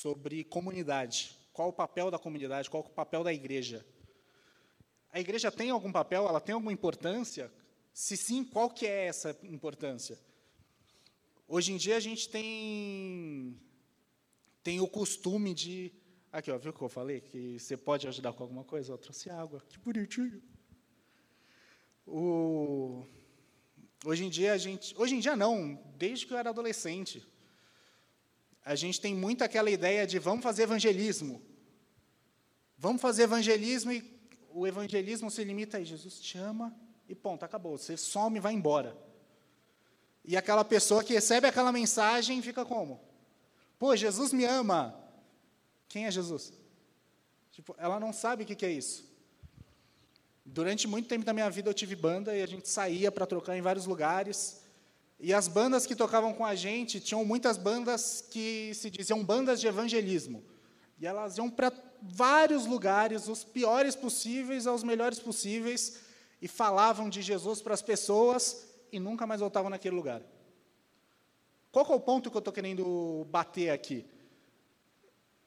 sobre comunidade. Qual o papel da comunidade? Qual o papel da igreja? A igreja tem algum papel? Ela tem alguma importância? Se sim, qual que é essa importância? Hoje em dia a gente tem tem o costume de aqui, ó, viu o que eu falei que você pode ajudar com alguma coisa? Eu trouxe água, que bonitinho. O hoje em dia a gente, hoje em dia não, desde que eu era adolescente, a gente tem muito aquela ideia de vamos fazer evangelismo. Vamos fazer evangelismo e o evangelismo se limita a Jesus te ama e ponto, acabou. Você some e vai embora. E aquela pessoa que recebe aquela mensagem fica como? Pô, Jesus me ama. Quem é Jesus? Tipo, ela não sabe o que é isso. Durante muito tempo da minha vida eu tive banda e a gente saía para trocar em vários lugares. E as bandas que tocavam com a gente, tinham muitas bandas que se diziam bandas de evangelismo. E elas iam para vários lugares, os piores possíveis aos melhores possíveis, e falavam de Jesus para as pessoas e nunca mais voltavam naquele lugar. Qual é o ponto que eu estou querendo bater aqui?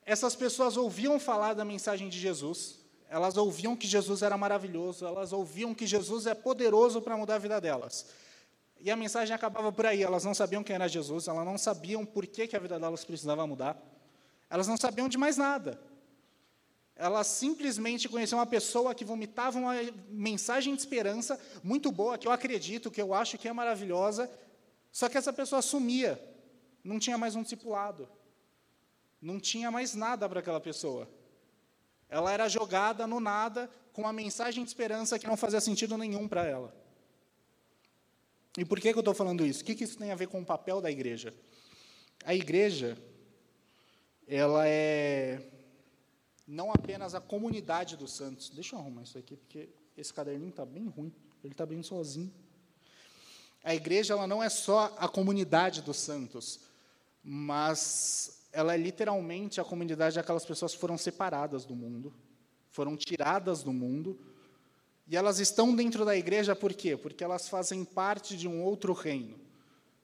Essas pessoas ouviam falar da mensagem de Jesus, elas ouviam que Jesus era maravilhoso, elas ouviam que Jesus é poderoso para mudar a vida delas. E a mensagem acabava por aí. Elas não sabiam quem era Jesus, elas não sabiam por que, que a vida delas precisava mudar. Elas não sabiam de mais nada. Elas simplesmente conheciam uma pessoa que vomitava uma mensagem de esperança muito boa, que eu acredito, que eu acho que é maravilhosa, só que essa pessoa sumia. Não tinha mais um discipulado. Não tinha mais nada para aquela pessoa. Ela era jogada no nada com uma mensagem de esperança que não fazia sentido nenhum para ela. E por que, que eu estou falando isso? O que, que isso tem a ver com o papel da igreja? A igreja, ela é não apenas a comunidade dos santos. Deixa eu arrumar isso aqui, porque esse caderninho está bem ruim. Ele está bem sozinho. A igreja ela não é só a comunidade dos santos, mas ela é literalmente a comunidade daquelas pessoas que foram separadas do mundo, foram tiradas do mundo e elas estão dentro da igreja por quê? Porque elas fazem parte de um outro reino,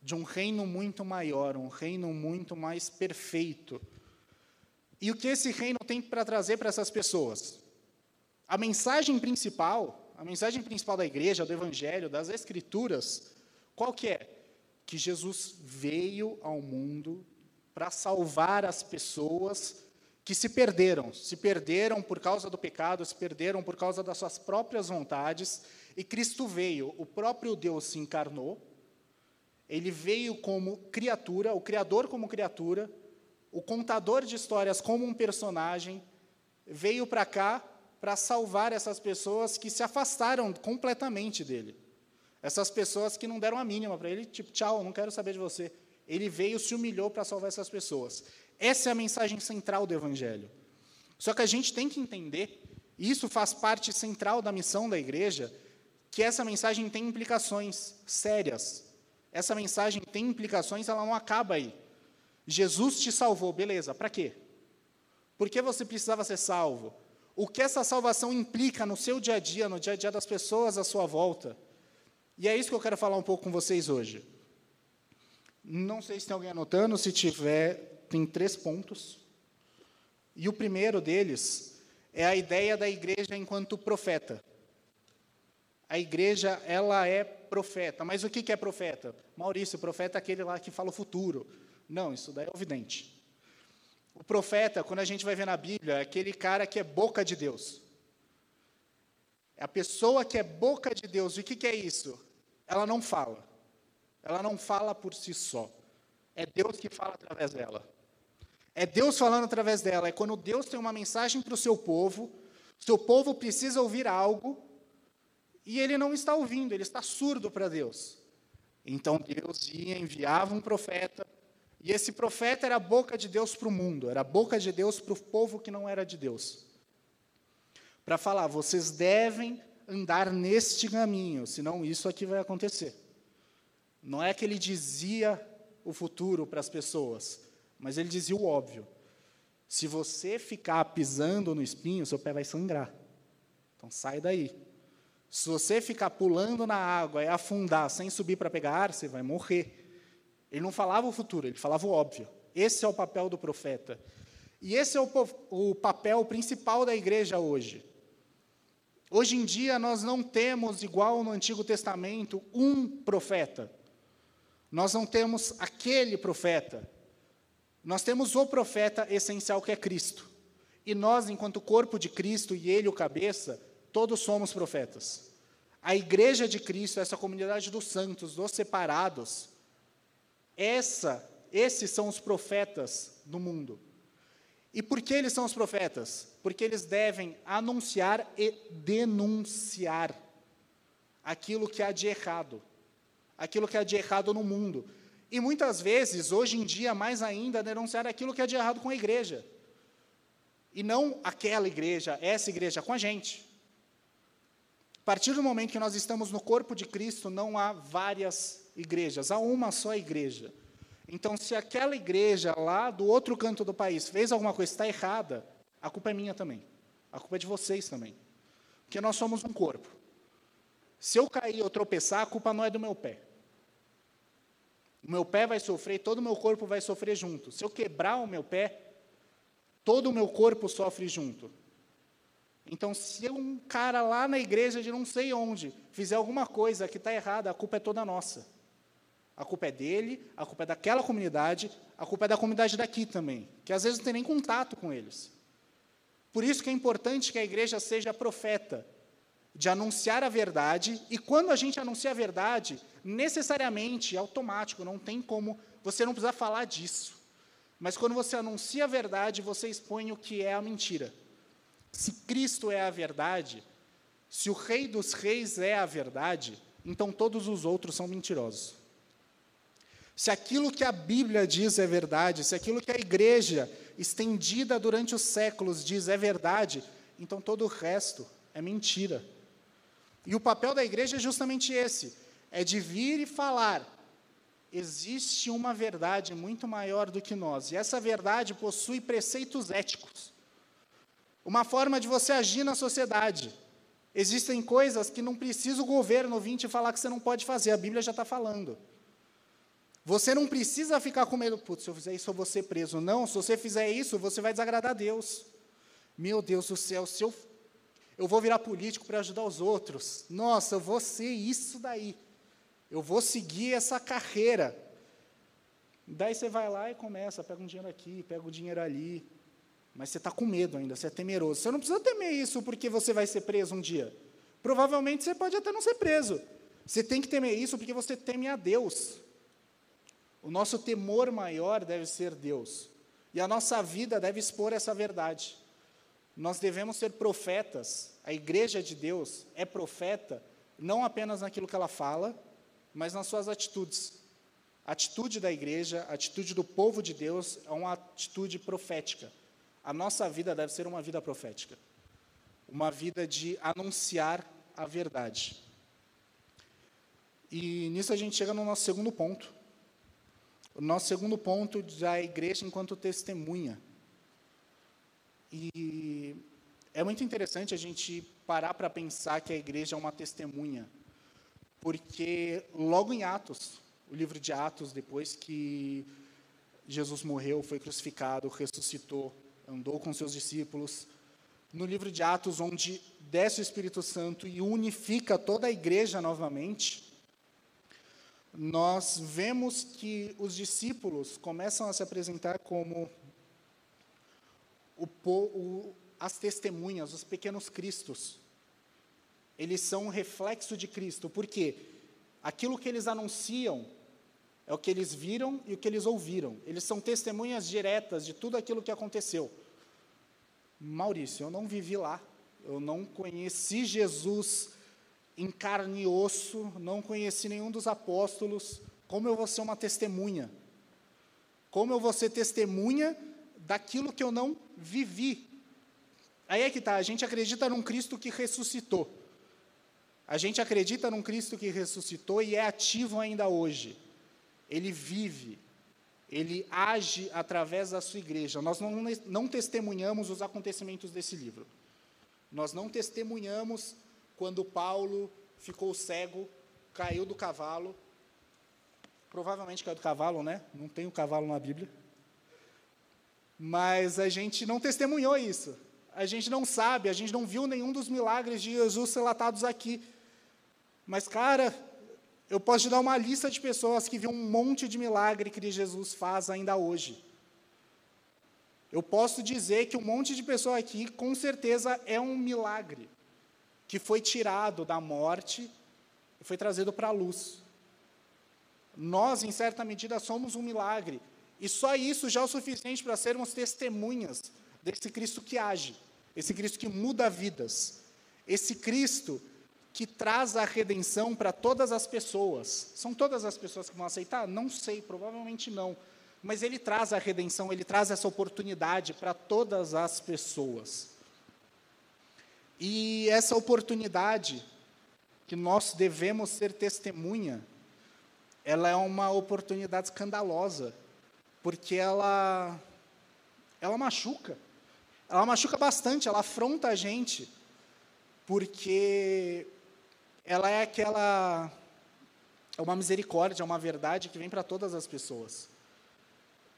de um reino muito maior, um reino muito mais perfeito. E o que esse reino tem para trazer para essas pessoas? A mensagem principal, a mensagem principal da igreja, do evangelho, das escrituras, qual que é? Que Jesus veio ao mundo para salvar as pessoas que se perderam, se perderam por causa do pecado, se perderam por causa das suas próprias vontades, e Cristo veio, o próprio Deus se encarnou, ele veio como criatura, o Criador como criatura, o contador de histórias como um personagem, veio para cá para salvar essas pessoas que se afastaram completamente dele. Essas pessoas que não deram a mínima para ele, tipo, tchau, não quero saber de você. Ele veio, se humilhou para salvar essas pessoas. Essa é a mensagem central do Evangelho. Só que a gente tem que entender, e isso faz parte central da missão da igreja, que essa mensagem tem implicações sérias. Essa mensagem tem implicações, ela não acaba aí. Jesus te salvou, beleza, para quê? Por que você precisava ser salvo? O que essa salvação implica no seu dia a dia, no dia a dia das pessoas à sua volta? E é isso que eu quero falar um pouco com vocês hoje. Não sei se tem alguém anotando, se tiver, tem três pontos. E o primeiro deles é a ideia da igreja enquanto profeta. A igreja, ela é profeta. Mas o que é profeta? Maurício, profeta é aquele lá que fala o futuro. Não, isso daí é evidente. O profeta, quando a gente vai ver na Bíblia, é aquele cara que é boca de Deus. É a pessoa que é boca de Deus. E o que é isso? Ela não fala. Ela não fala por si só. É Deus que fala através dela. É Deus falando através dela. É quando Deus tem uma mensagem para o seu povo, seu povo precisa ouvir algo e ele não está ouvindo, ele está surdo para Deus. Então Deus ia, enviava um profeta, e esse profeta era a boca de Deus para o mundo, era a boca de Deus para o povo que não era de Deus. Para falar, vocês devem andar neste caminho, senão isso aqui vai acontecer. Não é que ele dizia o futuro para as pessoas, mas ele dizia o óbvio: se você ficar pisando no espinho, seu pé vai sangrar. Então sai daí. Se você ficar pulando na água e afundar sem subir para pegar ar, você vai morrer. Ele não falava o futuro, ele falava o óbvio. Esse é o papel do profeta. E esse é o, o papel principal da igreja hoje. Hoje em dia, nós não temos, igual no Antigo Testamento, um profeta. Nós não temos aquele profeta. Nós temos o profeta essencial que é Cristo. E nós, enquanto corpo de Cristo e ele o cabeça, todos somos profetas. A igreja de Cristo, essa comunidade dos santos, dos separados, essa, esses são os profetas do mundo. E por que eles são os profetas? Porque eles devem anunciar e denunciar aquilo que há de errado, aquilo que há de errado no mundo. E muitas vezes, hoje em dia, mais ainda, denunciar aquilo que há de errado com a igreja. E não aquela igreja, essa igreja, com a gente. A partir do momento que nós estamos no corpo de Cristo, não há várias igrejas, há uma só igreja. Então, se aquela igreja lá do outro canto do país fez alguma coisa que está errada, a culpa é minha também. A culpa é de vocês também. Porque nós somos um corpo. Se eu cair ou tropeçar, a culpa não é do meu pé. O meu pé vai sofrer, todo o meu corpo vai sofrer junto. Se eu quebrar o meu pé, todo o meu corpo sofre junto. Então, se um cara lá na igreja de não sei onde fizer alguma coisa que está errada, a culpa é toda nossa. A culpa é dele, a culpa é daquela comunidade, a culpa é da comunidade daqui também, que às vezes não tem nem contato com eles. Por isso que é importante que a igreja seja profeta, de anunciar a verdade, e quando a gente anuncia a verdade, necessariamente, é automático, não tem como, você não precisa falar disso. Mas quando você anuncia a verdade, você expõe o que é a mentira. Se Cristo é a verdade, se o Rei dos Reis é a verdade, então todos os outros são mentirosos. Se aquilo que a Bíblia diz é verdade, se aquilo que a igreja, estendida durante os séculos, diz é verdade, então todo o resto é mentira. E o papel da igreja é justamente esse: é de vir e falar. Existe uma verdade muito maior do que nós, e essa verdade possui preceitos éticos. Uma forma de você agir na sociedade. Existem coisas que não precisa o governo vir te falar que você não pode fazer, a Bíblia já está falando. Você não precisa ficar com medo, putz, se eu fizer isso eu vou ser preso. Não, se você fizer isso, você vai desagradar a Deus. Meu Deus do céu, se eu, eu vou virar político para ajudar os outros. Nossa, eu vou ser isso daí. Eu vou seguir essa carreira. Daí você vai lá e começa, pega um dinheiro aqui, pega o um dinheiro ali. Mas você está com medo ainda, você é temeroso. Você não precisa temer isso porque você vai ser preso um dia. Provavelmente você pode até não ser preso. Você tem que temer isso porque você teme a Deus. O nosso temor maior deve ser Deus. E a nossa vida deve expor essa verdade. Nós devemos ser profetas. A igreja de Deus é profeta não apenas naquilo que ela fala, mas nas suas atitudes. A atitude da igreja, a atitude do povo de Deus é uma atitude profética. A nossa vida deve ser uma vida profética. Uma vida de anunciar a verdade. E nisso a gente chega no nosso segundo ponto, o nosso segundo ponto da igreja enquanto testemunha. E é muito interessante a gente parar para pensar que a igreja é uma testemunha, porque logo em Atos, o livro de Atos, depois que Jesus morreu, foi crucificado, ressuscitou, andou com seus discípulos, no livro de Atos, onde desce o Espírito Santo e unifica toda a igreja novamente, nós vemos que os discípulos começam a se apresentar como o, o, as testemunhas, os pequenos cristos. Eles são um reflexo de Cristo, porque aquilo que eles anunciam é o que eles viram e o que eles ouviram. Eles são testemunhas diretas de tudo aquilo que aconteceu. Maurício, eu não vivi lá, eu não conheci Jesus em carne e osso, não conheci nenhum dos apóstolos, como eu vou ser uma testemunha? Como eu vou ser testemunha daquilo que eu não vivi? Aí é que está, a gente acredita num Cristo que ressuscitou. A gente acredita num Cristo que ressuscitou e é ativo ainda hoje. Ele vive, ele age através da sua igreja. Nós não, não testemunhamos os acontecimentos desse livro. Nós não testemunhamos quando Paulo ficou cego, caiu do cavalo. Provavelmente caiu do cavalo, né? Não tem o cavalo na Bíblia. Mas a gente não testemunhou isso. A gente não sabe, a gente não viu nenhum dos milagres de Jesus relatados aqui. Mas, cara, eu posso te dar uma lista de pessoas que viram um monte de milagre que Jesus faz ainda hoje. Eu posso dizer que um monte de pessoa aqui, com certeza, é um milagre que foi tirado da morte e foi trazido para a luz. Nós, em certa medida, somos um milagre. E só isso já é o suficiente para sermos testemunhas desse Cristo que age, esse Cristo que muda vidas, esse Cristo que traz a redenção para todas as pessoas. São todas as pessoas que vão aceitar? Não sei, provavelmente não. Mas ele traz a redenção, ele traz essa oportunidade para todas as pessoas. E essa oportunidade que nós devemos ser testemunha, ela é uma oportunidade escandalosa, porque ela ela machuca. Ela machuca bastante, ela afronta a gente, porque ela é aquela é uma misericórdia, é uma verdade que vem para todas as pessoas.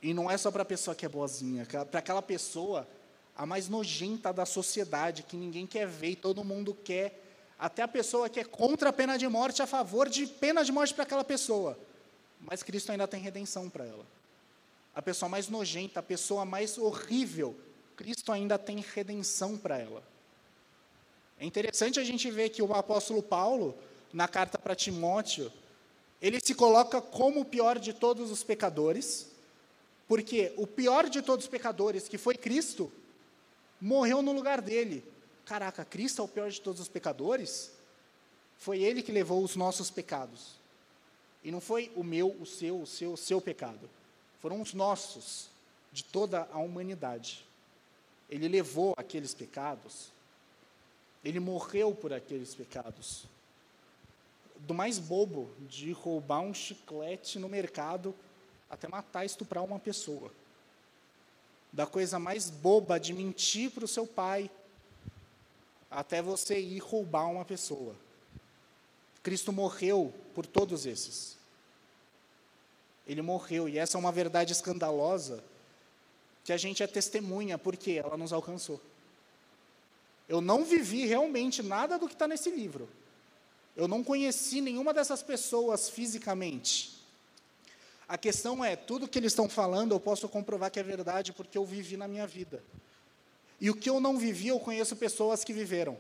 E não é só para a pessoa que é boazinha, para aquela pessoa a mais nojenta da sociedade, que ninguém quer ver e todo mundo quer, até a pessoa que é contra a pena de morte, a favor de pena de morte para aquela pessoa. Mas Cristo ainda tem redenção para ela. A pessoa mais nojenta, a pessoa mais horrível, Cristo ainda tem redenção para ela. É interessante a gente ver que o apóstolo Paulo, na carta para Timóteo, ele se coloca como o pior de todos os pecadores, porque o pior de todos os pecadores, que foi Cristo, morreu no lugar dele. Caraca, Cristo é o pior de todos os pecadores? Foi ele que levou os nossos pecados. E não foi o meu, o seu, o seu, o seu pecado. Foram os nossos, de toda a humanidade. Ele levou aqueles pecados. Ele morreu por aqueles pecados. Do mais bobo, de roubar um chiclete no mercado até matar, estuprar uma pessoa da coisa mais boba de mentir para o seu pai, até você ir roubar uma pessoa. Cristo morreu por todos esses. Ele morreu, e essa é uma verdade escandalosa que a gente é testemunha, porque ela nos alcançou. Eu não vivi realmente nada do que está nesse livro. Eu não conheci nenhuma dessas pessoas fisicamente. A questão é, tudo que eles estão falando eu posso comprovar que é verdade porque eu vivi na minha vida. E o que eu não vivi, eu conheço pessoas que viveram.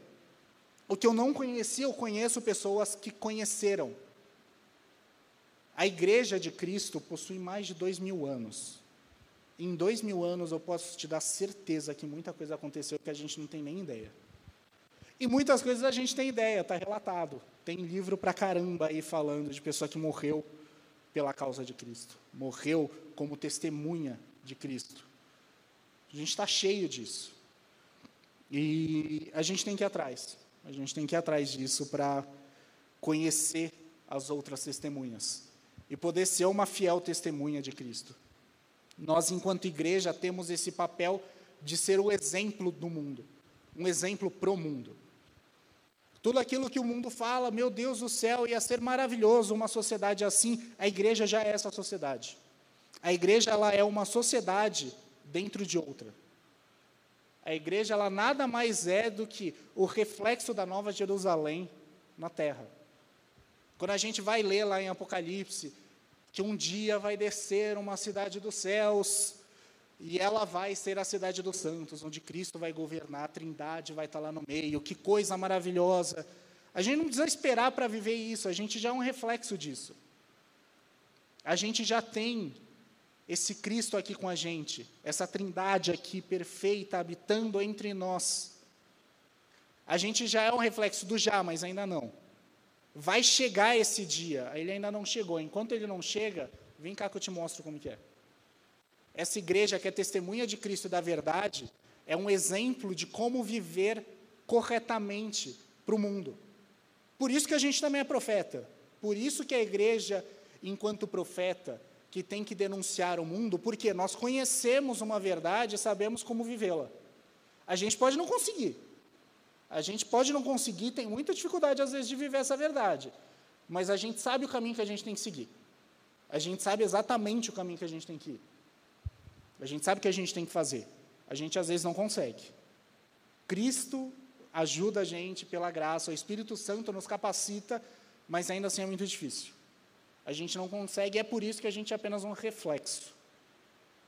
O que eu não conheci, eu conheço pessoas que conheceram. A igreja de Cristo possui mais de dois mil anos. Em dois mil anos eu posso te dar certeza que muita coisa aconteceu que a gente não tem nem ideia. E muitas coisas a gente tem ideia, está relatado. Tem livro para caramba aí falando de pessoa que morreu pela causa de Cristo, morreu como testemunha de Cristo. A gente está cheio disso. E a gente tem que ir atrás. A gente tem que ir atrás disso para conhecer as outras testemunhas e poder ser uma fiel testemunha de Cristo. Nós, enquanto igreja, temos esse papel de ser o exemplo do mundo, um exemplo pro mundo. Tudo aquilo que o mundo fala, meu Deus do céu, ia ser maravilhoso uma sociedade assim. A igreja já é essa sociedade. A igreja ela é uma sociedade dentro de outra. A igreja ela nada mais é do que o reflexo da Nova Jerusalém na terra. Quando a gente vai ler lá em Apocalipse que um dia vai descer uma cidade dos céus e ela vai ser a cidade dos santos, onde Cristo vai governar, a Trindade vai estar lá no meio. Que coisa maravilhosa. A gente não precisa esperar para viver isso, a gente já é um reflexo disso. A gente já tem esse Cristo aqui com a gente, essa Trindade aqui perfeita habitando entre nós. A gente já é um reflexo do já, mas ainda não. Vai chegar esse dia, ele ainda não chegou. Enquanto ele não chega, vem cá que eu te mostro como que é. Essa igreja que é testemunha de Cristo e da verdade é um exemplo de como viver corretamente para o mundo. Por isso que a gente também é profeta. Por isso que a igreja, enquanto profeta, que tem que denunciar o mundo, porque nós conhecemos uma verdade e sabemos como vivê-la. A gente pode não conseguir. A gente pode não conseguir, tem muita dificuldade às vezes de viver essa verdade. Mas a gente sabe o caminho que a gente tem que seguir. A gente sabe exatamente o caminho que a gente tem que ir. A gente sabe o que a gente tem que fazer. A gente às vezes não consegue. Cristo ajuda a gente pela graça, o Espírito Santo nos capacita, mas ainda assim é muito difícil. A gente não consegue, é por isso que a gente é apenas um reflexo.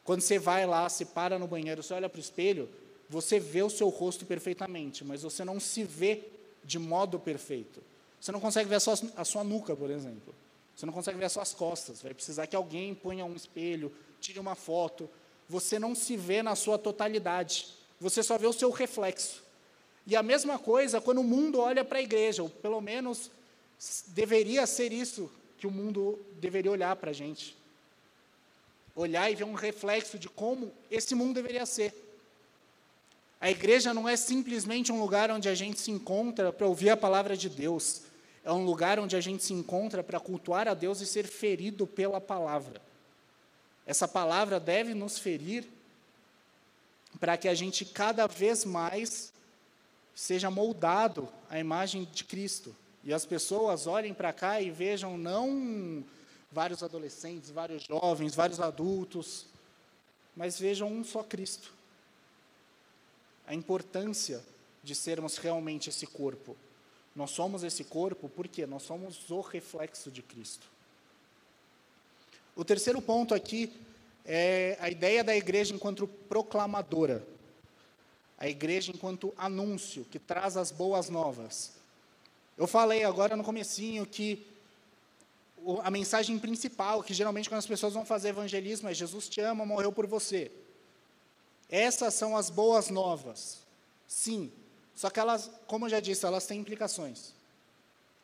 Quando você vai lá, se para no banheiro, você olha para o espelho, você vê o seu rosto perfeitamente, mas você não se vê de modo perfeito. Você não consegue ver a sua, a sua nuca, por exemplo. Você não consegue ver as suas costas. Vai precisar que alguém ponha um espelho, tire uma foto. Você não se vê na sua totalidade. Você só vê o seu reflexo. E a mesma coisa quando o mundo olha para a igreja, ou pelo menos deveria ser isso que o mundo deveria olhar para a gente. Olhar e ver um reflexo de como esse mundo deveria ser. A igreja não é simplesmente um lugar onde a gente se encontra para ouvir a palavra de Deus. É um lugar onde a gente se encontra para cultuar a Deus e ser ferido pela palavra. Essa palavra deve nos ferir para que a gente cada vez mais seja moldado à imagem de Cristo. E as pessoas olhem para cá e vejam não vários adolescentes, vários jovens, vários adultos, mas vejam um só Cristo. A importância de sermos realmente esse corpo. Nós somos esse corpo porque nós somos o reflexo de Cristo. O terceiro ponto aqui é a ideia da igreja enquanto proclamadora. A igreja enquanto anúncio, que traz as boas novas. Eu falei agora no comecinho que a mensagem principal, que geralmente quando as pessoas vão fazer evangelismo é Jesus te ama, morreu por você. Essas são as boas novas. Sim, só que elas, como eu já disse, elas têm implicações.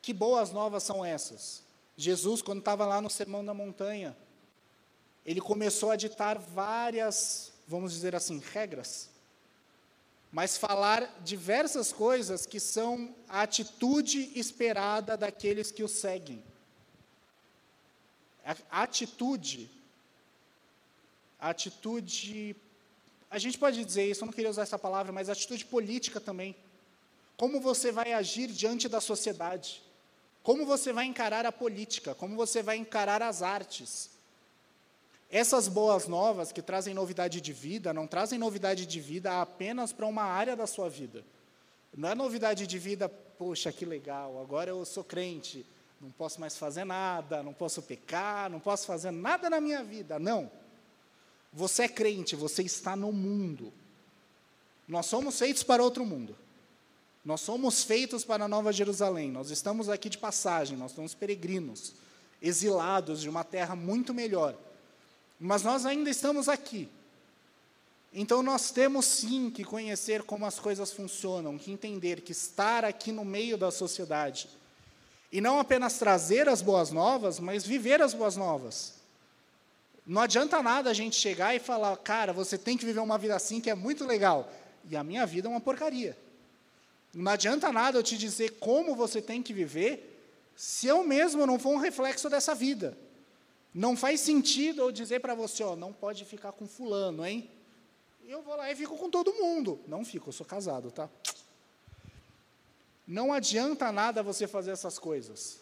Que boas novas são essas? Jesus, quando estava lá no Sermão da Montanha, ele começou a ditar várias, vamos dizer assim, regras, mas falar diversas coisas que são a atitude esperada daqueles que o seguem. A atitude, a atitude a gente pode dizer isso, eu não queria usar essa palavra, mas atitude política também. Como você vai agir diante da sociedade? Como você vai encarar a política? Como você vai encarar as artes? Essas boas novas que trazem novidade de vida, não trazem novidade de vida apenas para uma área da sua vida. Não é novidade de vida, poxa, que legal, agora eu sou crente, não posso mais fazer nada, não posso pecar, não posso fazer nada na minha vida. Não. Você é crente, você está no mundo. Nós somos feitos para outro mundo. Nós somos feitos para a Nova Jerusalém. Nós estamos aqui de passagem, nós somos peregrinos, exilados de uma terra muito melhor. Mas nós ainda estamos aqui. Então nós temos sim que conhecer como as coisas funcionam, que entender que estar aqui no meio da sociedade e não apenas trazer as boas novas, mas viver as boas novas. Não adianta nada a gente chegar e falar, cara, você tem que viver uma vida assim que é muito legal. E a minha vida é uma porcaria. Não adianta nada eu te dizer como você tem que viver, se eu mesmo não for um reflexo dessa vida. Não faz sentido eu dizer para você, ó, não pode ficar com fulano, hein? Eu vou lá e fico com todo mundo. Não fico, eu sou casado, tá? Não adianta nada você fazer essas coisas.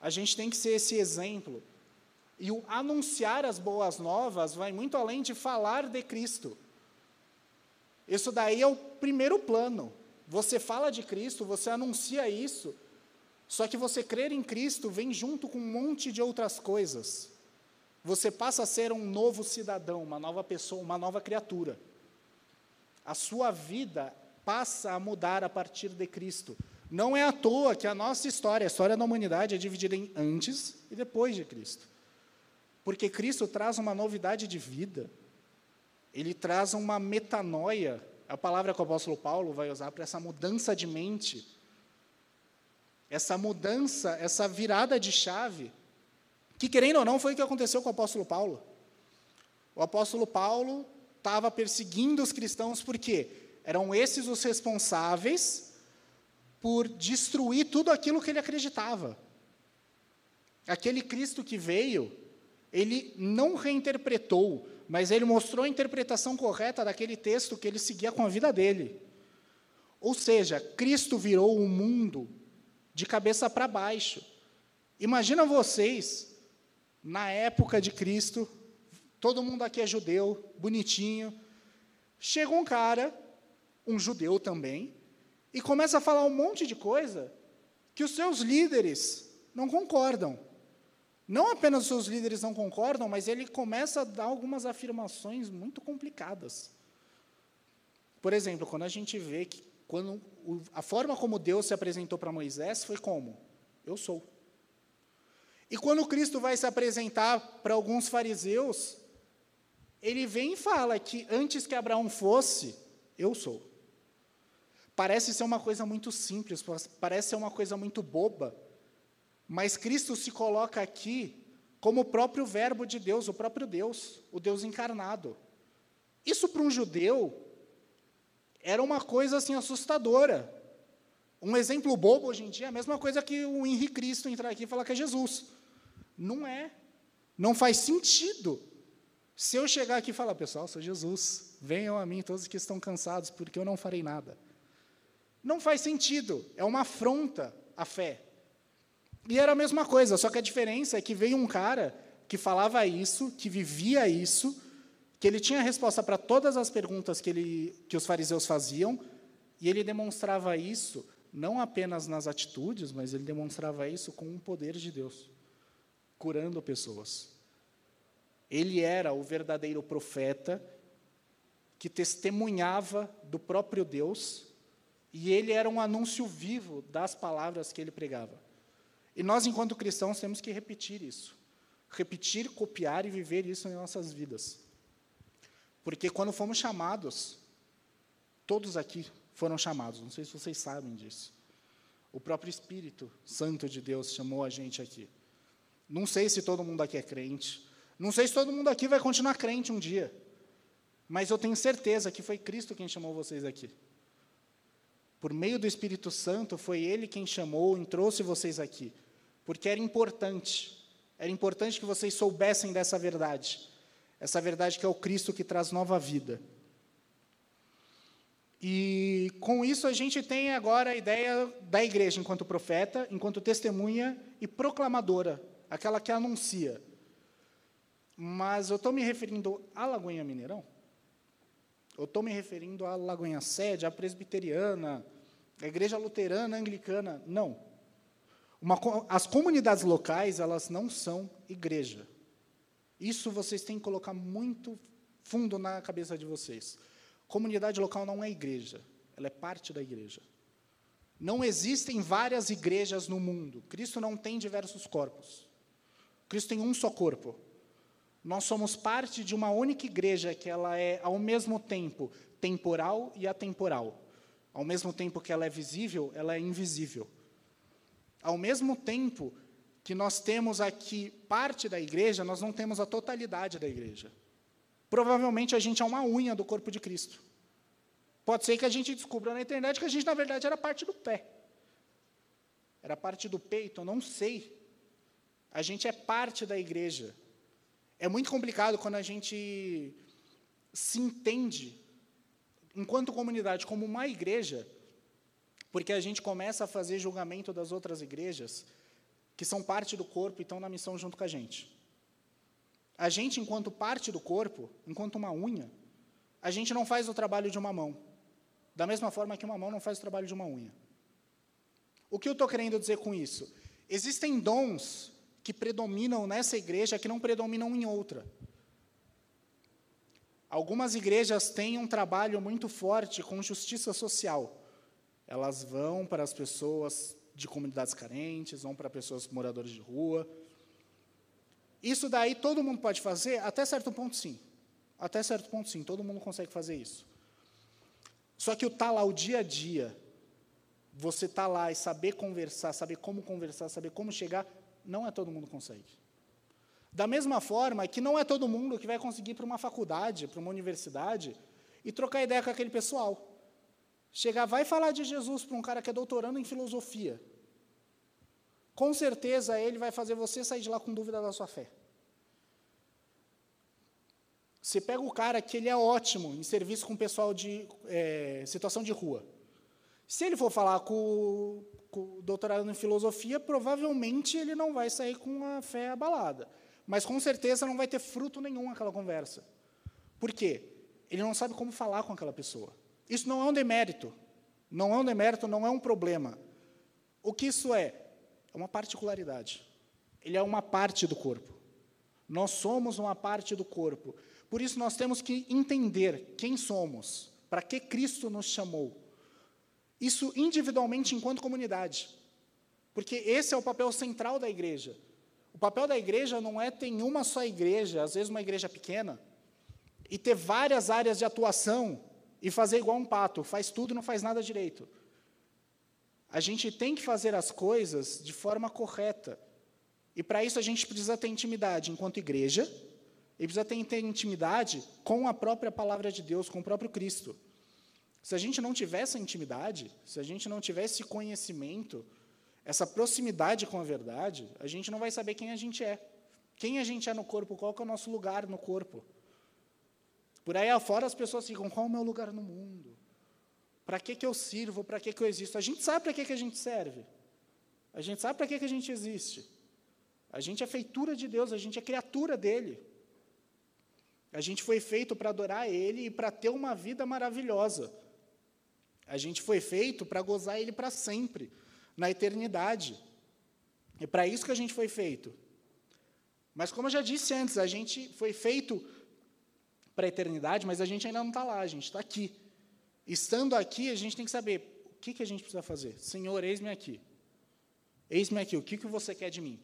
A gente tem que ser esse exemplo e o anunciar as boas novas vai muito além de falar de Cristo. Isso daí é o primeiro plano. Você fala de Cristo, você anuncia isso, só que você crer em Cristo vem junto com um monte de outras coisas. Você passa a ser um novo cidadão, uma nova pessoa, uma nova criatura. A sua vida passa a mudar a partir de Cristo. Não é à toa que a nossa história, a história da humanidade, é dividida em antes e depois de Cristo. Porque Cristo traz uma novidade de vida, ele traz uma metanoia, a palavra que o apóstolo Paulo vai usar para essa mudança de mente, essa mudança, essa virada de chave, que querendo ou não foi o que aconteceu com o apóstolo Paulo. O apóstolo Paulo estava perseguindo os cristãos porque eram esses os responsáveis por destruir tudo aquilo que ele acreditava. Aquele Cristo que veio ele não reinterpretou, mas ele mostrou a interpretação correta daquele texto que ele seguia com a vida dele. Ou seja, Cristo virou o mundo de cabeça para baixo. Imagina vocês, na época de Cristo, todo mundo aqui é judeu, bonitinho. Chega um cara, um judeu também, e começa a falar um monte de coisa que os seus líderes não concordam. Não apenas os seus líderes não concordam, mas ele começa a dar algumas afirmações muito complicadas. Por exemplo, quando a gente vê que quando a forma como Deus se apresentou para Moisés foi como? Eu sou. E quando Cristo vai se apresentar para alguns fariseus, ele vem e fala que antes que Abraão fosse, eu sou. Parece ser uma coisa muito simples, parece ser uma coisa muito boba, mas Cristo se coloca aqui como o próprio Verbo de Deus, o próprio Deus, o Deus encarnado. Isso para um judeu era uma coisa assim assustadora. Um exemplo bobo hoje em dia é a mesma coisa que o Henrique Cristo entrar aqui e falar que é Jesus. Não é. Não faz sentido. Se eu chegar aqui e falar, pessoal, sou Jesus, venham a mim todos que estão cansados, porque eu não farei nada. Não faz sentido. É uma afronta à fé. E era a mesma coisa, só que a diferença é que veio um cara que falava isso, que vivia isso, que ele tinha resposta para todas as perguntas que, ele, que os fariseus faziam, e ele demonstrava isso não apenas nas atitudes, mas ele demonstrava isso com o poder de Deus, curando pessoas. Ele era o verdadeiro profeta que testemunhava do próprio Deus, e ele era um anúncio vivo das palavras que ele pregava. E nós, enquanto cristãos, temos que repetir isso. Repetir, copiar e viver isso em nossas vidas. Porque quando fomos chamados, todos aqui foram chamados, não sei se vocês sabem disso. O próprio Espírito Santo de Deus chamou a gente aqui. Não sei se todo mundo aqui é crente, não sei se todo mundo aqui vai continuar crente um dia, mas eu tenho certeza que foi Cristo quem chamou vocês aqui. Por meio do Espírito Santo, foi Ele quem chamou e trouxe vocês aqui porque era importante. Era importante que vocês soubessem dessa verdade. Essa verdade que é o Cristo que traz nova vida. E com isso a gente tem agora a ideia da igreja enquanto profeta, enquanto testemunha e proclamadora, aquela que anuncia. Mas eu estou me referindo à Lagoinha Mineirão? Eu estou me referindo à Lagoinha Sede, à presbiteriana, à igreja luterana, anglicana? Não. Uma, as comunidades locais, elas não são igreja. Isso vocês têm que colocar muito fundo na cabeça de vocês. Comunidade local não é igreja, ela é parte da igreja. Não existem várias igrejas no mundo. Cristo não tem diversos corpos. Cristo tem um só corpo. Nós somos parte de uma única igreja que ela é ao mesmo tempo temporal e atemporal. Ao mesmo tempo que ela é visível, ela é invisível. Ao mesmo tempo que nós temos aqui parte da igreja, nós não temos a totalidade da igreja. Provavelmente a gente é uma unha do corpo de Cristo. Pode ser que a gente descubra na internet que a gente, na verdade, era parte do pé. Era parte do peito, eu não sei. A gente é parte da igreja. É muito complicado quando a gente se entende, enquanto comunidade, como uma igreja, porque a gente começa a fazer julgamento das outras igrejas que são parte do corpo e estão na missão junto com a gente. A gente, enquanto parte do corpo, enquanto uma unha, a gente não faz o trabalho de uma mão, da mesma forma que uma mão não faz o trabalho de uma unha. O que eu estou querendo dizer com isso? Existem dons que predominam nessa igreja que não predominam em outra. Algumas igrejas têm um trabalho muito forte com justiça social. Elas vão para as pessoas de comunidades carentes, vão para pessoas moradores de rua. Isso daí todo mundo pode fazer? Até certo ponto, sim. Até certo ponto, sim. Todo mundo consegue fazer isso. Só que o estar tá lá o dia a dia, você estar tá lá e saber conversar, saber como conversar, saber como chegar, não é todo mundo consegue. Da mesma forma que não é todo mundo que vai conseguir ir para uma faculdade, para uma universidade, e trocar ideia com aquele pessoal. Chegar, vai falar de Jesus para um cara que é doutorando em filosofia. Com certeza ele vai fazer você sair de lá com dúvida da sua fé. Você pega o cara que ele é ótimo em serviço com o pessoal de é, situação de rua. Se ele for falar com, com o doutorado em filosofia, provavelmente ele não vai sair com a fé abalada. mas com certeza não vai ter fruto nenhum aquela conversa. Por quê? Ele não sabe como falar com aquela pessoa. Isso não é um demérito. Não é um demérito, não é um problema. O que isso é? É uma particularidade. Ele é uma parte do corpo. Nós somos uma parte do corpo. Por isso nós temos que entender quem somos, para que Cristo nos chamou. Isso individualmente enquanto comunidade. Porque esse é o papel central da igreja. O papel da igreja não é ter uma só igreja, às vezes uma igreja pequena, e ter várias áreas de atuação e fazer igual um pato, faz tudo e não faz nada direito. A gente tem que fazer as coisas de forma correta. E para isso a gente precisa ter intimidade enquanto igreja, e precisa ter intimidade com a própria palavra de Deus, com o próprio Cristo. Se a gente não tiver essa intimidade, se a gente não tiver esse conhecimento, essa proximidade com a verdade, a gente não vai saber quem a gente é. Quem a gente é no corpo, qual é o nosso lugar no corpo. Por aí afora as pessoas ficam, qual é o meu lugar no mundo? Para que, que eu sirvo? Para que, que eu existo? A gente sabe para que, que a gente serve. A gente sabe para que, que a gente existe. A gente é feitura de Deus, a gente é criatura dele. A gente foi feito para adorar Ele e para ter uma vida maravilhosa. A gente foi feito para gozar Ele para sempre, na eternidade. É para isso que a gente foi feito. Mas, como eu já disse antes, a gente foi feito para a eternidade, mas a gente ainda não está lá, a gente está aqui. Estando aqui, a gente tem que saber o que, que a gente precisa fazer. Senhor, eis-me aqui. Eis-me aqui, o que, que você quer de mim?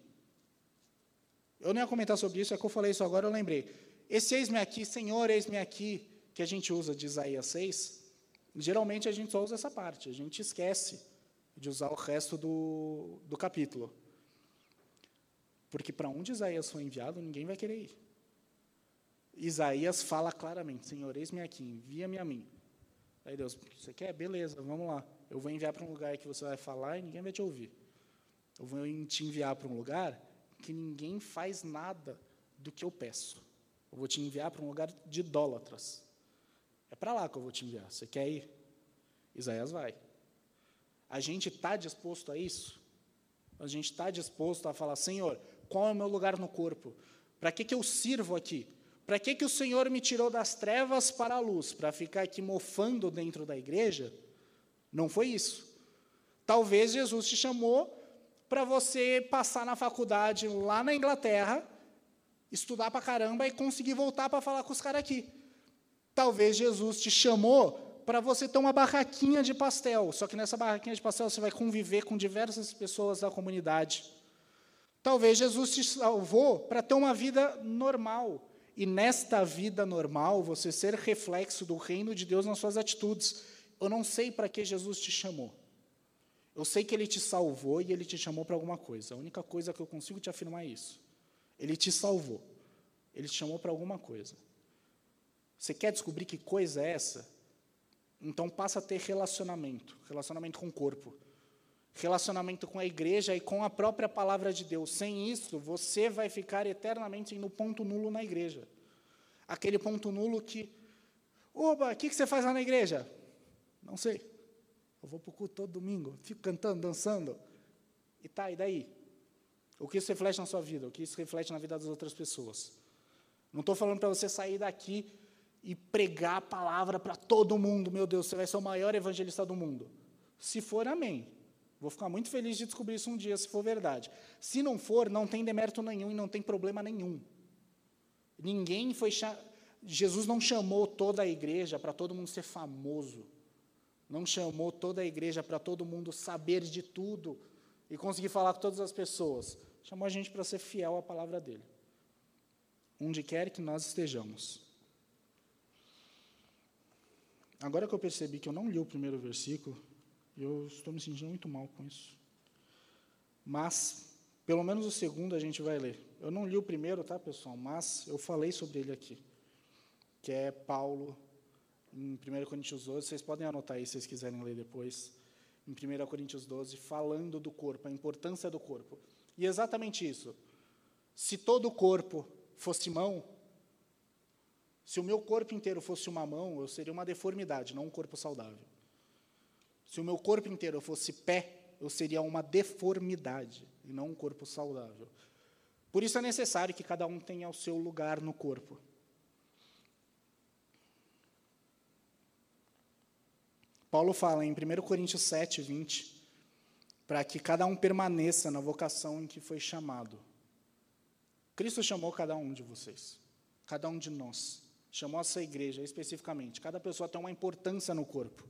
Eu não ia comentar sobre isso, é que eu falei isso agora, eu lembrei. Esse eis-me aqui, Senhor, eis-me aqui, que a gente usa de Isaías 6, geralmente a gente só usa essa parte, a gente esquece de usar o resto do, do capítulo. Porque para onde Isaías foi enviado, ninguém vai querer ir. Isaías fala claramente: Senhor, eis-me aqui, envia-me a mim. Aí Deus, você quer? Beleza, vamos lá. Eu vou enviar para um lugar que você vai falar e ninguém vai te ouvir. Eu vou te enviar para um lugar que ninguém faz nada do que eu peço. Eu vou te enviar para um lugar de idólatras. É para lá que eu vou te enviar. Você quer ir? Isaías vai. A gente está disposto a isso? A gente está disposto a falar, Senhor, qual é o meu lugar no corpo? Para que, que eu sirvo aqui? Para que, que o Senhor me tirou das trevas para a luz? Para ficar aqui mofando dentro da igreja? Não foi isso. Talvez Jesus te chamou para você passar na faculdade lá na Inglaterra, estudar para caramba e conseguir voltar para falar com os caras aqui. Talvez Jesus te chamou para você ter uma barraquinha de pastel, só que nessa barraquinha de pastel você vai conviver com diversas pessoas da comunidade. Talvez Jesus te salvou para ter uma vida normal, e nesta vida normal você ser reflexo do reino de Deus nas suas atitudes. Eu não sei para que Jesus te chamou. Eu sei que ele te salvou e ele te chamou para alguma coisa. A única coisa que eu consigo te afirmar é isso. Ele te salvou. Ele te chamou para alguma coisa. Você quer descobrir que coisa é essa? Então passa a ter relacionamento, relacionamento com o corpo, relacionamento com a igreja e com a própria palavra de Deus. Sem isso, você vai ficar eternamente no ponto nulo na igreja. Aquele ponto nulo que, oba, o que, que você faz lá na igreja? Não sei. Eu vou para o culto todo domingo, fico cantando, dançando. E tá, e daí? O que isso reflete na sua vida? O que isso reflete na vida das outras pessoas? Não estou falando para você sair daqui e pregar a palavra para todo mundo. Meu Deus, você vai ser o maior evangelista do mundo. Se for, amém. Vou ficar muito feliz de descobrir isso um dia, se for verdade. Se não for, não tem demérito nenhum e não tem problema nenhum. Ninguém foi. Jesus não chamou toda a igreja para todo mundo ser famoso não chamou toda a igreja para todo mundo saber de tudo e conseguir falar com todas as pessoas. Chamou a gente para ser fiel à palavra dele. Onde quer que nós estejamos. Agora que eu percebi que eu não li o primeiro versículo, eu estou me sentindo muito mal com isso. Mas, pelo menos o segundo a gente vai ler. Eu não li o primeiro, tá, pessoal? Mas eu falei sobre ele aqui. Que é Paulo em 1 Coríntios 12, vocês podem anotar aí se vocês quiserem ler depois, em 1 Coríntios 12, falando do corpo, a importância do corpo. E exatamente isso. Se todo o corpo fosse mão, se o meu corpo inteiro fosse uma mão, eu seria uma deformidade, não um corpo saudável. Se o meu corpo inteiro fosse pé, eu seria uma deformidade e não um corpo saudável. Por isso é necessário que cada um tenha o seu lugar no corpo. Paulo fala em 1 Coríntios 7, 20, para que cada um permaneça na vocação em que foi chamado. Cristo chamou cada um de vocês, cada um de nós. Chamou essa igreja especificamente. Cada pessoa tem uma importância no corpo.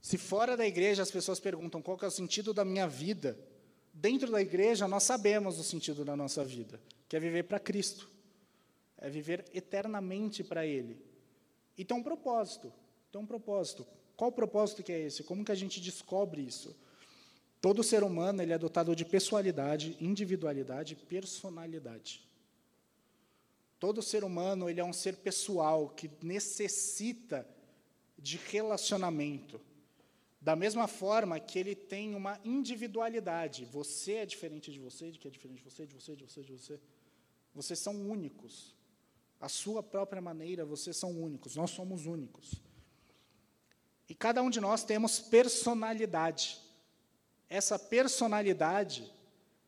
Se fora da igreja as pessoas perguntam qual é o sentido da minha vida, dentro da igreja nós sabemos o sentido da nossa vida, que é viver para Cristo, é viver eternamente para Ele. E tem um propósito, tem um propósito. Qual o propósito que é esse? Como que a gente descobre isso? Todo ser humano ele é dotado de pessoalidade, individualidade personalidade. Todo ser humano ele é um ser pessoal que necessita de relacionamento. Da mesma forma que ele tem uma individualidade. Você é diferente de você, de que é diferente de você, de você, de você, de você. Vocês são únicos. A sua própria maneira, vocês são únicos. Nós somos únicos. E cada um de nós temos personalidade. Essa personalidade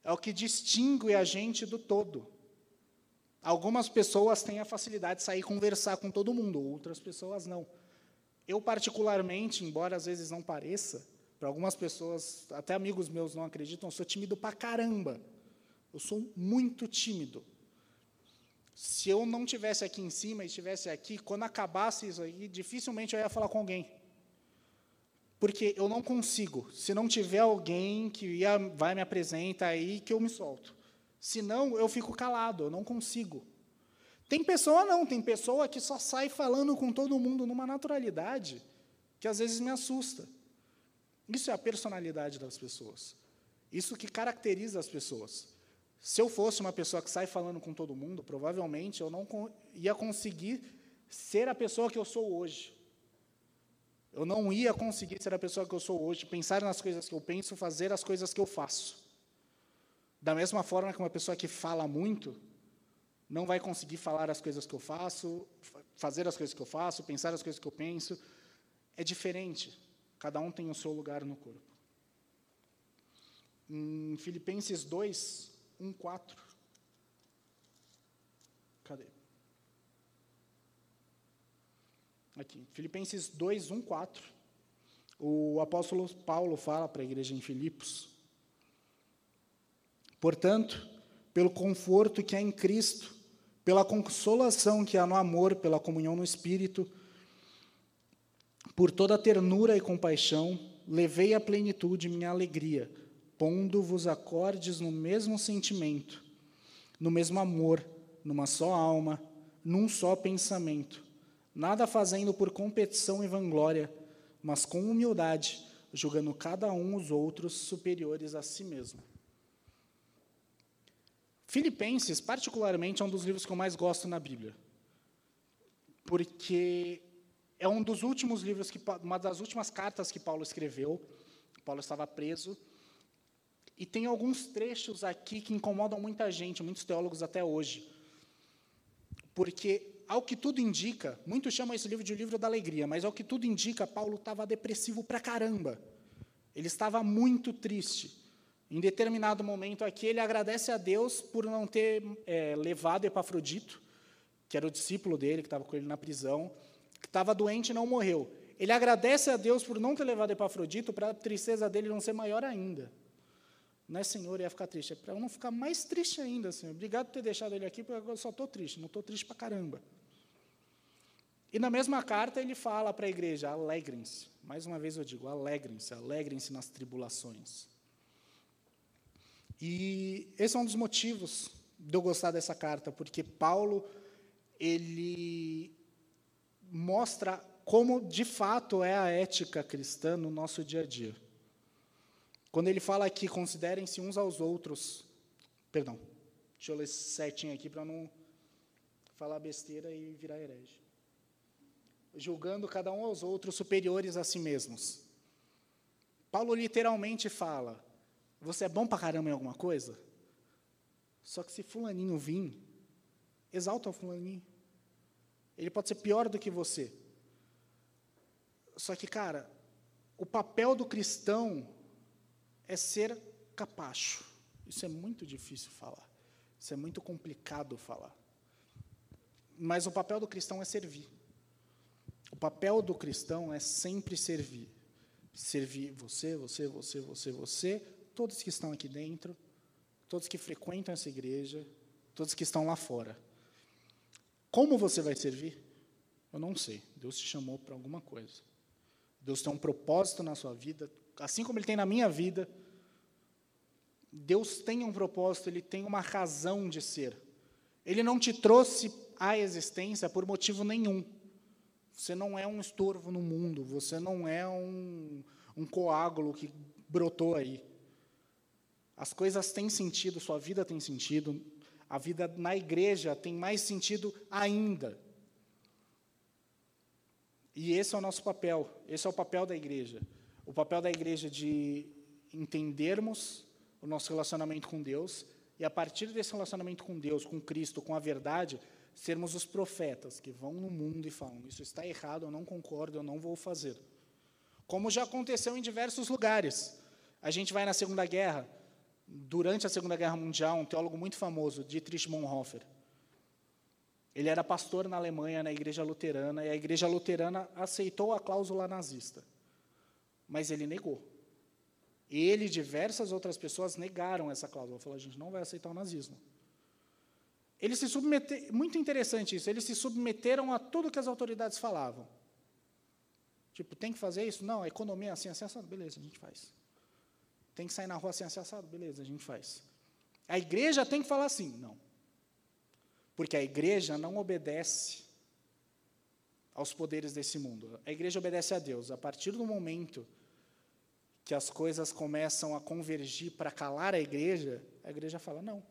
é o que distingue a gente do todo. Algumas pessoas têm a facilidade de sair conversar com todo mundo, outras pessoas não. Eu, particularmente, embora às vezes não pareça, para algumas pessoas, até amigos meus não acreditam, eu sou tímido pra caramba. Eu sou muito tímido. Se eu não tivesse aqui em cima e estivesse aqui, quando acabasse isso aí, dificilmente eu ia falar com alguém porque eu não consigo. Se não tiver alguém que ia, vai me apresentar aí, que eu me solto. Senão, eu fico calado, eu não consigo. Tem pessoa não, tem pessoa que só sai falando com todo mundo numa naturalidade que às vezes me assusta. Isso é a personalidade das pessoas. Isso que caracteriza as pessoas. Se eu fosse uma pessoa que sai falando com todo mundo, provavelmente eu não ia conseguir ser a pessoa que eu sou hoje. Eu não ia conseguir ser a pessoa que eu sou hoje, pensar nas coisas que eu penso, fazer as coisas que eu faço. Da mesma forma que uma pessoa que fala muito não vai conseguir falar as coisas que eu faço, fazer as coisas que eu faço, pensar as coisas que eu penso. É diferente. Cada um tem o seu lugar no corpo. Em Filipenses 2, 1, 4. Cadê? Aqui, Filipenses 2, 1, 4. O apóstolo Paulo fala para a igreja em Filipos. Portanto, pelo conforto que há em Cristo, pela consolação que há no amor, pela comunhão no Espírito, por toda a ternura e compaixão, levei à plenitude minha alegria, pondo-vos acordes no mesmo sentimento, no mesmo amor, numa só alma, num só pensamento nada fazendo por competição e vanglória, mas com humildade, julgando cada um os outros superiores a si mesmo. Filipenses, particularmente, é um dos livros que eu mais gosto na Bíblia, porque é um dos últimos livros que uma das últimas cartas que Paulo escreveu. Paulo estava preso e tem alguns trechos aqui que incomodam muita gente, muitos teólogos até hoje, porque ao que tudo indica, muitos chamam esse livro de livro da alegria, mas ao que tudo indica, Paulo estava depressivo pra caramba. Ele estava muito triste. Em determinado momento aqui, ele agradece a Deus por não ter é, levado Epafrodito, que era o discípulo dele, que estava com ele na prisão, que estava doente e não morreu. Ele agradece a Deus por não ter levado Epafrodito, para a tristeza dele não ser maior ainda. Não é, Senhor, ia ficar triste. É para eu não ficar mais triste ainda, Senhor. Obrigado por ter deixado ele aqui, porque agora eu só estou triste. Não estou triste para caramba. E na mesma carta ele fala para a igreja: alegrem-se. Mais uma vez eu digo: alegrem-se, alegrem-se nas tribulações. E esse é um dos motivos de eu gostar dessa carta, porque Paulo ele mostra como de fato é a ética cristã no nosso dia a dia. Quando ele fala aqui, considerem-se uns aos outros. Perdão, deixa eu ler certinho aqui para não falar besteira e virar herege julgando cada um aos outros superiores a si mesmos. Paulo literalmente fala: você é bom para caramba em alguma coisa? Só que se fulaninho vir, exalta o fulaninho. Ele pode ser pior do que você. Só que, cara, o papel do cristão é ser capacho. Isso é muito difícil falar. Isso é muito complicado falar. Mas o papel do cristão é servir. O papel do cristão é sempre servir. Servir você, você, você, você, você, todos que estão aqui dentro, todos que frequentam essa igreja, todos que estão lá fora. Como você vai servir? Eu não sei. Deus te chamou para alguma coisa. Deus tem um propósito na sua vida, assim como Ele tem na minha vida. Deus tem um propósito, Ele tem uma razão de ser. Ele não te trouxe à existência por motivo nenhum. Você não é um estorvo no mundo, você não é um, um coágulo que brotou aí. As coisas têm sentido, sua vida tem sentido, a vida na igreja tem mais sentido ainda. E esse é o nosso papel, esse é o papel da igreja. O papel da igreja de entendermos o nosso relacionamento com Deus e, a partir desse relacionamento com Deus, com Cristo, com a verdade, sermos os profetas que vão no mundo e falam: Isso está errado, eu não concordo, eu não vou fazer. Como já aconteceu em diversos lugares. A gente vai na Segunda Guerra, durante a Segunda Guerra Mundial, um teólogo muito famoso, Dietrich Bonhoeffer. Ele era pastor na Alemanha, na igreja luterana, e a igreja luterana aceitou a cláusula nazista. Mas ele negou. Ele e diversas outras pessoas negaram essa cláusula. Falaram, a gente não vai aceitar o nazismo. Eles se submeteram, muito interessante isso, eles se submeteram a tudo que as autoridades falavam. Tipo, tem que fazer isso? Não, a economia é assim, assim, beleza, a gente faz. Tem que sair na rua assim, assim, assado, beleza, a gente faz. A igreja tem que falar assim, não. Porque a igreja não obedece aos poderes desse mundo. A igreja obedece a Deus. A partir do momento que as coisas começam a convergir para calar a igreja, a igreja fala: não.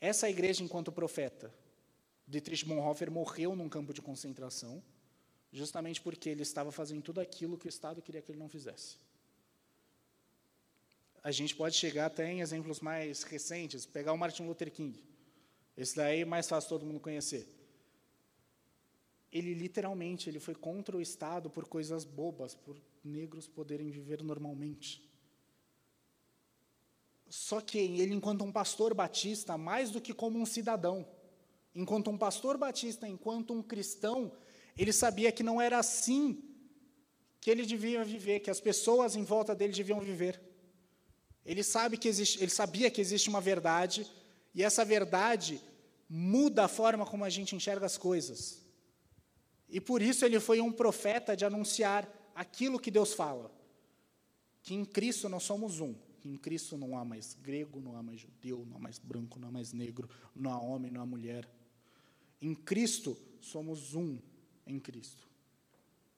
Essa igreja, enquanto profeta, Dietrich Bonhoeffer morreu num campo de concentração, justamente porque ele estava fazendo tudo aquilo que o Estado queria que ele não fizesse. A gente pode chegar até em exemplos mais recentes, pegar o Martin Luther King. Esse daí é mais fácil todo mundo conhecer. Ele literalmente ele foi contra o Estado por coisas bobas, por negros poderem viver normalmente. Só que ele, enquanto um pastor batista, mais do que como um cidadão, enquanto um pastor batista, enquanto um cristão, ele sabia que não era assim que ele devia viver, que as pessoas em volta dele deviam viver. Ele sabe que existe, ele sabia que existe uma verdade e essa verdade muda a forma como a gente enxerga as coisas. E por isso ele foi um profeta de anunciar aquilo que Deus fala, que em Cristo nós somos um que em Cristo não há mais grego, não há mais judeu, não há mais branco, não há mais negro, não há homem, não há mulher. Em Cristo somos um em Cristo.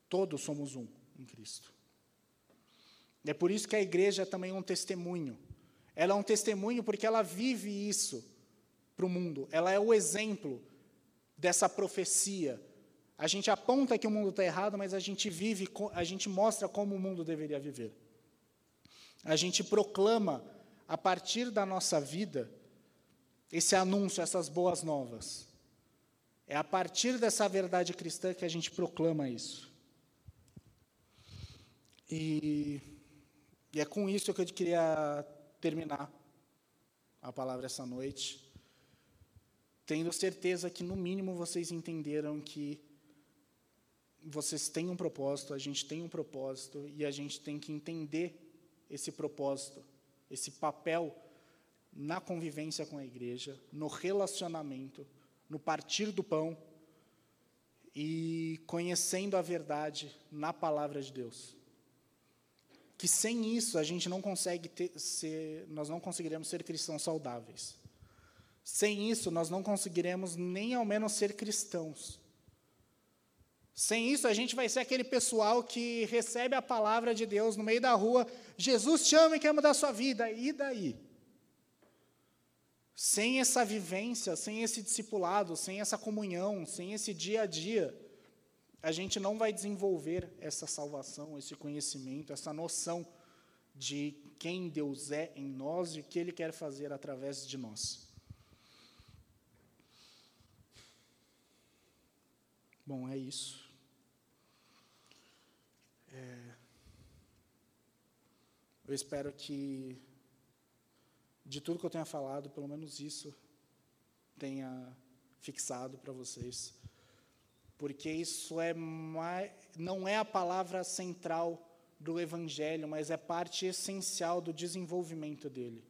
Todos somos um em Cristo. É por isso que a igreja é também um testemunho. Ela é um testemunho porque ela vive isso para o mundo. Ela é o exemplo dessa profecia. A gente aponta que o mundo está errado, mas a gente vive, a gente mostra como o mundo deveria viver a gente proclama, a partir da nossa vida, esse anúncio, essas boas novas. É a partir dessa verdade cristã que a gente proclama isso. E, e é com isso que eu queria terminar a palavra essa noite, tendo certeza que, no mínimo, vocês entenderam que vocês têm um propósito, a gente tem um propósito, e a gente tem que entender esse propósito, esse papel na convivência com a igreja, no relacionamento, no partir do pão e conhecendo a verdade na palavra de Deus. Que sem isso a gente não consegue ter, ser, nós não conseguiremos ser cristãos saudáveis. Sem isso nós não conseguiremos nem ao menos ser cristãos. Sem isso, a gente vai ser aquele pessoal que recebe a palavra de Deus no meio da rua. Jesus te ama e quer mudar sua vida. E daí? Sem essa vivência, sem esse discipulado, sem essa comunhão, sem esse dia a dia, a gente não vai desenvolver essa salvação, esse conhecimento, essa noção de quem Deus é em nós e o que Ele quer fazer através de nós. Bom, é isso. É, eu espero que de tudo que eu tenha falado, pelo menos isso tenha fixado para vocês. Porque isso é mais, não é a palavra central do Evangelho, mas é parte essencial do desenvolvimento dele.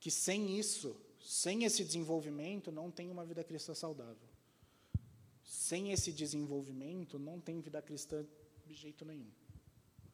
Que sem isso, sem esse desenvolvimento, não tem uma vida cristã saudável. Sem esse desenvolvimento, não tem vida cristã de jeito nenhum.